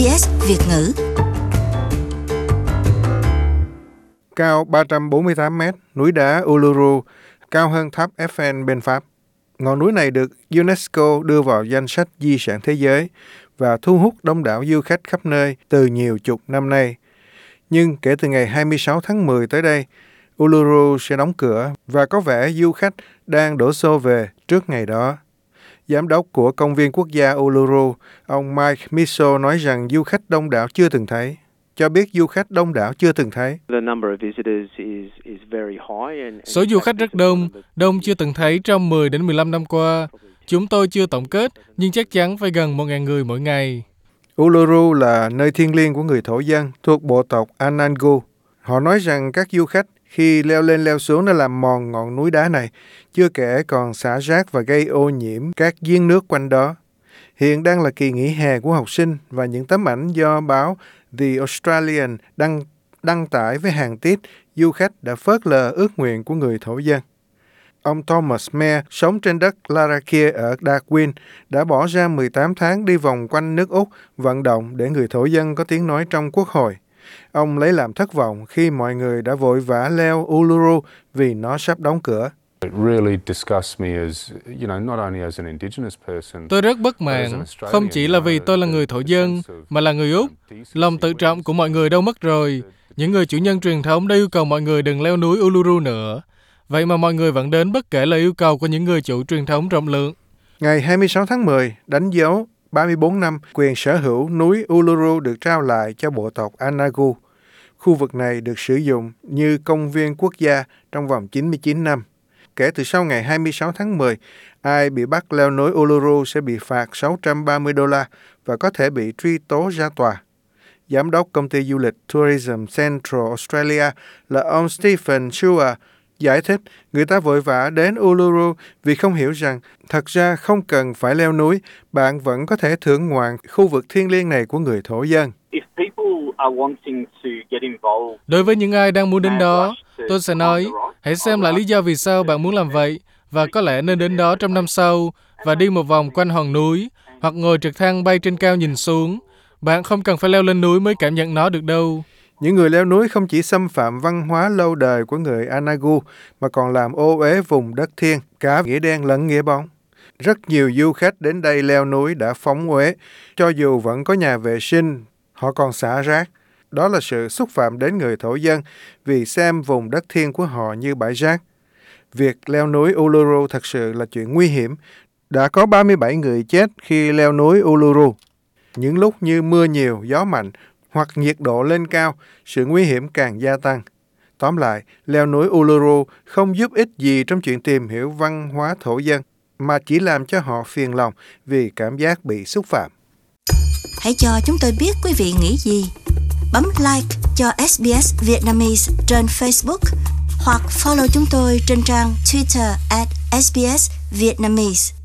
SBS Việt ngữ. Cao 348 mét, núi đá Uluru, cao hơn tháp Eiffel bên Pháp. Ngọn núi này được UNESCO đưa vào danh sách di sản thế giới và thu hút đông đảo du khách khắp nơi từ nhiều chục năm nay. Nhưng kể từ ngày 26 tháng 10 tới đây, Uluru sẽ đóng cửa và có vẻ du khách đang đổ xô về trước ngày đó. Giám đốc của công viên quốc gia Uluru, ông Mike Miso nói rằng du khách đông đảo chưa từng thấy cho biết du khách đông đảo chưa từng thấy. Số du khách rất đông, đông chưa từng thấy trong 10 đến 15 năm qua. Chúng tôi chưa tổng kết, nhưng chắc chắn phải gần 1.000 người mỗi ngày. Uluru là nơi thiêng liêng của người thổ dân thuộc bộ tộc Anangu. Họ nói rằng các du khách khi leo lên leo xuống đã làm mòn ngọn núi đá này, chưa kể còn xả rác và gây ô nhiễm các giếng nước quanh đó. Hiện đang là kỳ nghỉ hè của học sinh và những tấm ảnh do báo The Australian đăng đăng tải với hàng tiết du khách đã phớt lờ ước nguyện của người thổ dân. Ông Thomas Mayer sống trên đất Larakia ở Darwin đã bỏ ra 18 tháng đi vòng quanh nước Úc vận động để người thổ dân có tiếng nói trong quốc hội. Ông lấy làm thất vọng khi mọi người đã vội vã leo Uluru vì nó sắp đóng cửa. Tôi rất bất mãn, không chỉ là vì tôi là người thổ dân, mà là người Úc. Lòng tự trọng của mọi người đâu mất rồi. Những người chủ nhân truyền thống đã yêu cầu mọi người đừng leo núi Uluru nữa. Vậy mà mọi người vẫn đến bất kể lời yêu cầu của những người chủ truyền thống rộng lượng. Ngày 26 tháng 10, đánh dấu 34 năm quyền sở hữu núi Uluru được trao lại cho bộ tộc Anagu. Khu vực này được sử dụng như công viên quốc gia trong vòng 99 năm. Kể từ sau ngày 26 tháng 10, ai bị bắt leo núi Uluru sẽ bị phạt 630 đô la và có thể bị truy tố ra tòa. Giám đốc công ty du lịch Tourism Central Australia là ông Stephen Chua giải thích người ta vội vã đến Uluru vì không hiểu rằng thật ra không cần phải leo núi, bạn vẫn có thể thưởng ngoạn khu vực thiêng liêng này của người thổ dân. Đối với những ai đang muốn đến đó, tôi sẽ nói, hãy xem lại lý do vì sao bạn muốn làm vậy và có lẽ nên đến đó trong năm sau và đi một vòng quanh hòn núi hoặc ngồi trực thăng bay trên cao nhìn xuống. Bạn không cần phải leo lên núi mới cảm nhận nó được đâu. Những người leo núi không chỉ xâm phạm văn hóa lâu đời của người Anagu mà còn làm ô uế vùng đất thiên, cả nghĩa đen lẫn nghĩa bóng. Rất nhiều du khách đến đây leo núi đã phóng uế, cho dù vẫn có nhà vệ sinh, họ còn xả rác. Đó là sự xúc phạm đến người thổ dân vì xem vùng đất thiên của họ như bãi rác. Việc leo núi Uluru thật sự là chuyện nguy hiểm. Đã có 37 người chết khi leo núi Uluru. Những lúc như mưa nhiều, gió mạnh hoặc nhiệt độ lên cao, sự nguy hiểm càng gia tăng. Tóm lại, leo núi Uluru không giúp ích gì trong chuyện tìm hiểu văn hóa thổ dân, mà chỉ làm cho họ phiền lòng vì cảm giác bị xúc phạm. Hãy cho chúng tôi biết quý vị nghĩ gì. Bấm like cho SBS Vietnamese trên Facebook hoặc follow chúng tôi trên trang Twitter at SBS Vietnamese.